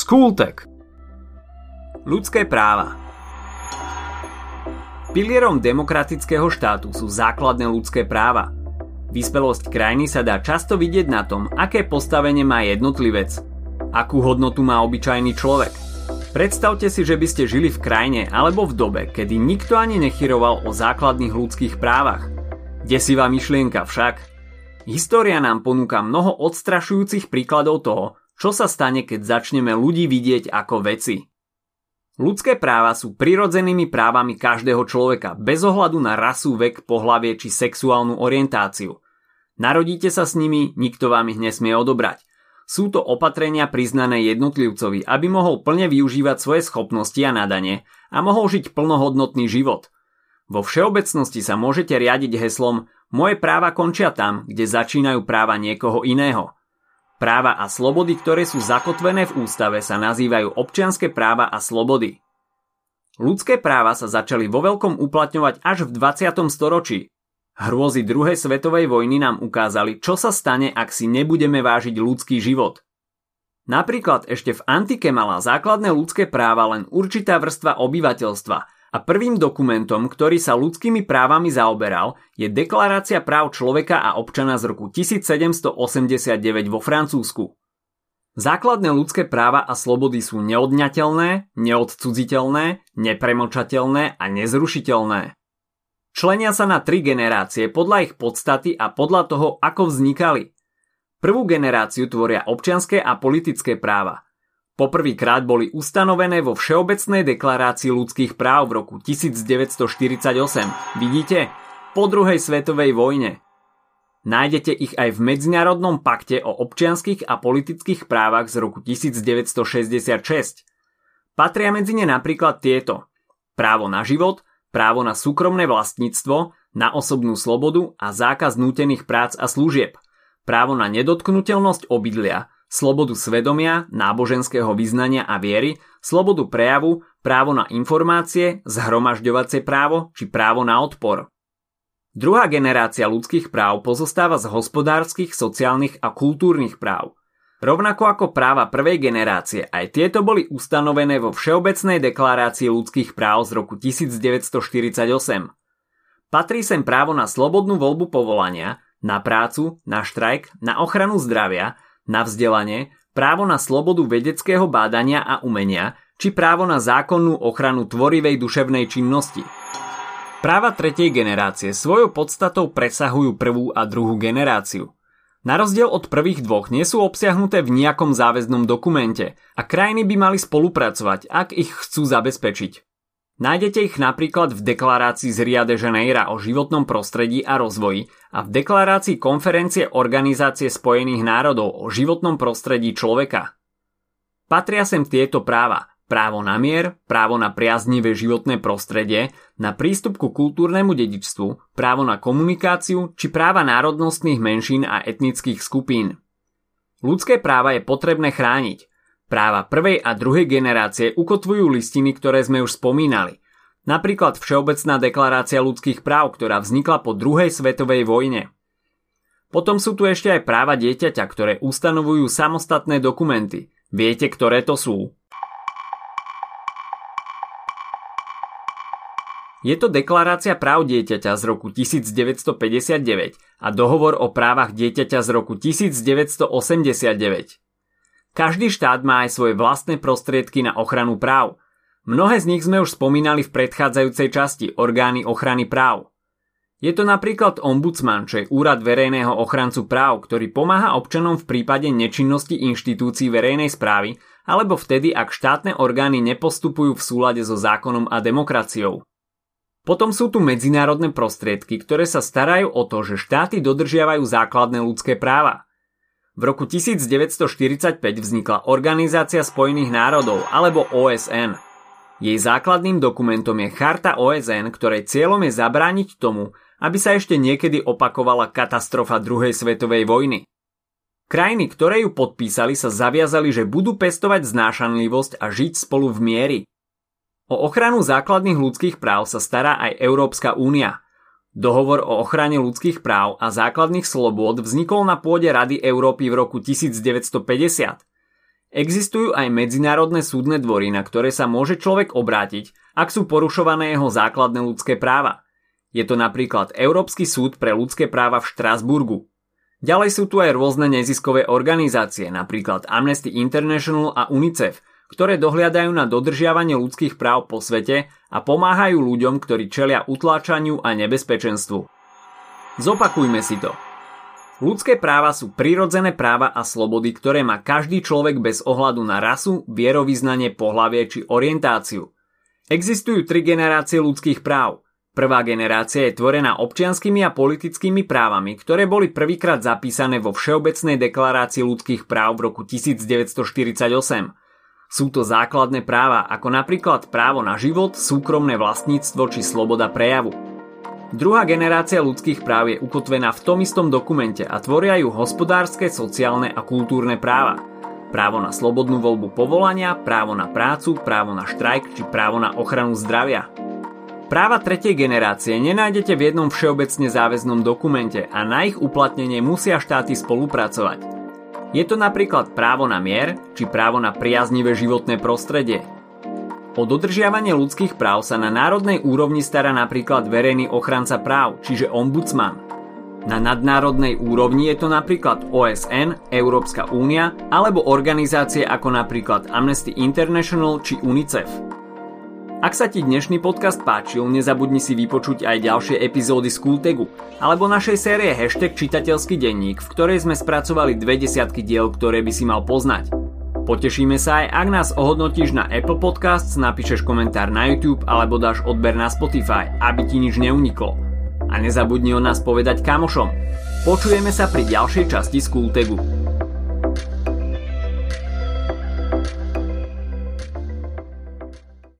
Skultek Ľudské práva Pilierom demokratického štátu sú základné ľudské práva. Vyspelosť krajiny sa dá často vidieť na tom, aké postavenie má jednotlivec, akú hodnotu má obyčajný človek. Predstavte si, že by ste žili v krajine alebo v dobe, kedy nikto ani nechyroval o základných ľudských právach. Desivá myšlienka však. História nám ponúka mnoho odstrašujúcich príkladov toho, čo sa stane, keď začneme ľudí vidieť ako veci? Ľudské práva sú prirodzenými právami každého človeka bez ohľadu na rasu, vek, pohlavie či sexuálnu orientáciu. Narodíte sa s nimi, nikto vám ich nesmie odobrať. Sú to opatrenia priznané jednotlivcovi, aby mohol plne využívať svoje schopnosti a nadanie a mohol žiť plnohodnotný život. Vo všeobecnosti sa môžete riadiť heslom Moje práva končia tam, kde začínajú práva niekoho iného – Práva a slobody, ktoré sú zakotvené v ústave, sa nazývajú občianske práva a slobody. Ľudské práva sa začali vo veľkom uplatňovať až v 20. storočí. Hrôzy druhej svetovej vojny nám ukázali, čo sa stane, ak si nebudeme vážiť ľudský život. Napríklad ešte v antike mala základné ľudské práva len určitá vrstva obyvateľstva – a prvým dokumentom, ktorý sa ľudskými právami zaoberal, je Deklarácia práv človeka a občana z roku 1789 vo Francúzsku. Základné ľudské práva a slobody sú neodňateľné, neodcudziteľné, nepremočateľné a nezrušiteľné. Členia sa na tri generácie podľa ich podstaty a podľa toho, ako vznikali. Prvú generáciu tvoria občianské a politické práva – Poprvýkrát boli ustanovené vo Všeobecnej deklarácii ľudských práv v roku 1948. Vidíte? Po druhej svetovej vojne. Nájdete ich aj v Medzinárodnom pakte o občianských a politických právach z roku 1966. Patria medzi ne napríklad tieto. Právo na život, právo na súkromné vlastníctvo, na osobnú slobodu a zákaz nútených prác a služieb, právo na nedotknutelnosť obydlia, slobodu svedomia, náboženského vyznania a viery, slobodu prejavu, právo na informácie, zhromažďovacie právo či právo na odpor. Druhá generácia ľudských práv pozostáva z hospodárskych, sociálnych a kultúrnych práv. Rovnako ako práva prvej generácie, aj tieto boli ustanovené vo Všeobecnej deklarácii ľudských práv z roku 1948. Patrí sem právo na slobodnú voľbu povolania, na prácu, na štrajk, na ochranu zdravia, na vzdelanie, právo na slobodu vedeckého bádania a umenia, či právo na zákonnú ochranu tvorivej duševnej činnosti. Práva tretej generácie svojou podstatou presahujú prvú a druhú generáciu. Na rozdiel od prvých dvoch nie sú obsiahnuté v nejakom záväznom dokumente a krajiny by mali spolupracovať, ak ich chcú zabezpečiť. Nájdete ich napríklad v deklarácii z Ria de Janeiro o životnom prostredí a rozvoji a v deklarácii konferencie Organizácie spojených národov o životnom prostredí človeka. Patria sem tieto práva. Právo na mier, právo na priaznivé životné prostredie, na prístup ku kultúrnemu dedičstvu, právo na komunikáciu či práva národnostných menšín a etnických skupín. Ľudské práva je potrebné chrániť, Práva prvej a druhej generácie ukotvujú listiny, ktoré sme už spomínali. Napríklad Všeobecná deklarácia ľudských práv, ktorá vznikla po druhej svetovej vojne. Potom sú tu ešte aj práva dieťaťa, ktoré ustanovujú samostatné dokumenty. Viete, ktoré to sú? Je to deklarácia práv dieťaťa z roku 1959 a dohovor o právach dieťaťa z roku 1989. Každý štát má aj svoje vlastné prostriedky na ochranu práv. Mnohé z nich sme už spomínali v predchádzajúcej časti orgány ochrany práv. Je to napríklad ombudsman, čo je úrad verejného ochrancu práv, ktorý pomáha občanom v prípade nečinnosti inštitúcií verejnej správy alebo vtedy, ak štátne orgány nepostupujú v súlade so zákonom a demokraciou. Potom sú tu medzinárodné prostriedky, ktoré sa starajú o to, že štáty dodržiavajú základné ľudské práva – v roku 1945 vznikla Organizácia spojených národov alebo OSN. Jej základným dokumentom je Charta OSN, ktorej cieľom je zabrániť tomu, aby sa ešte niekedy opakovala katastrofa druhej svetovej vojny. Krajiny, ktoré ju podpísali, sa zaviazali, že budú pestovať znášanlivosť a žiť spolu v miery. O ochranu základných ľudských práv sa stará aj Európska únia – Dohovor o ochrane ľudských práv a základných slobôd vznikol na pôde Rady Európy v roku 1950. Existujú aj medzinárodné súdne dvory, na ktoré sa môže človek obrátiť, ak sú porušované jeho základné ľudské práva. Je to napríklad Európsky súd pre ľudské práva v Štrásburgu. Ďalej sú tu aj rôzne neziskové organizácie, napríklad Amnesty International a UNICEF, ktoré dohliadajú na dodržiavanie ľudských práv po svete a pomáhajú ľuďom, ktorí čelia utláčaniu a nebezpečenstvu. Zopakujme si to. Ľudské práva sú prirodzené práva a slobody, ktoré má každý človek bez ohľadu na rasu, vierovýznanie, pohlavie či orientáciu. Existujú tri generácie ľudských práv. Prvá generácia je tvorená občianskými a politickými právami, ktoré boli prvýkrát zapísané vo Všeobecnej deklarácii ľudských práv v roku 1948. Sú to základné práva, ako napríklad právo na život, súkromné vlastníctvo či sloboda prejavu. Druhá generácia ľudských práv je ukotvená v tom istom dokumente a tvoria ju hospodárske, sociálne a kultúrne práva. Právo na slobodnú voľbu povolania, právo na prácu, právo na štrajk či právo na ochranu zdravia. Práva tretej generácie nenájdete v jednom všeobecne záväznom dokumente a na ich uplatnenie musia štáty spolupracovať. Je to napríklad právo na mier či právo na priaznivé životné prostredie, O dodržiavanie ľudských práv sa na národnej úrovni stará napríklad verejný ochranca práv, čiže ombudsman. Na nadnárodnej úrovni je to napríklad OSN, Európska únia alebo organizácie ako napríklad Amnesty International či UNICEF. Ak sa ti dnešný podcast páčil, nezabudni si vypočuť aj ďalšie epizódy z Kultegu alebo našej série hashtag čitateľský denník, v ktorej sme spracovali dve desiatky diel, ktoré by si mal poznať. Potešíme sa aj, ak nás ohodnotíš na Apple Podcasts, napíšeš komentár na YouTube alebo dáš odber na Spotify, aby ti nič neuniklo. A nezabudni o nás povedať kamošom. Počujeme sa pri ďalšej časti Skultegu.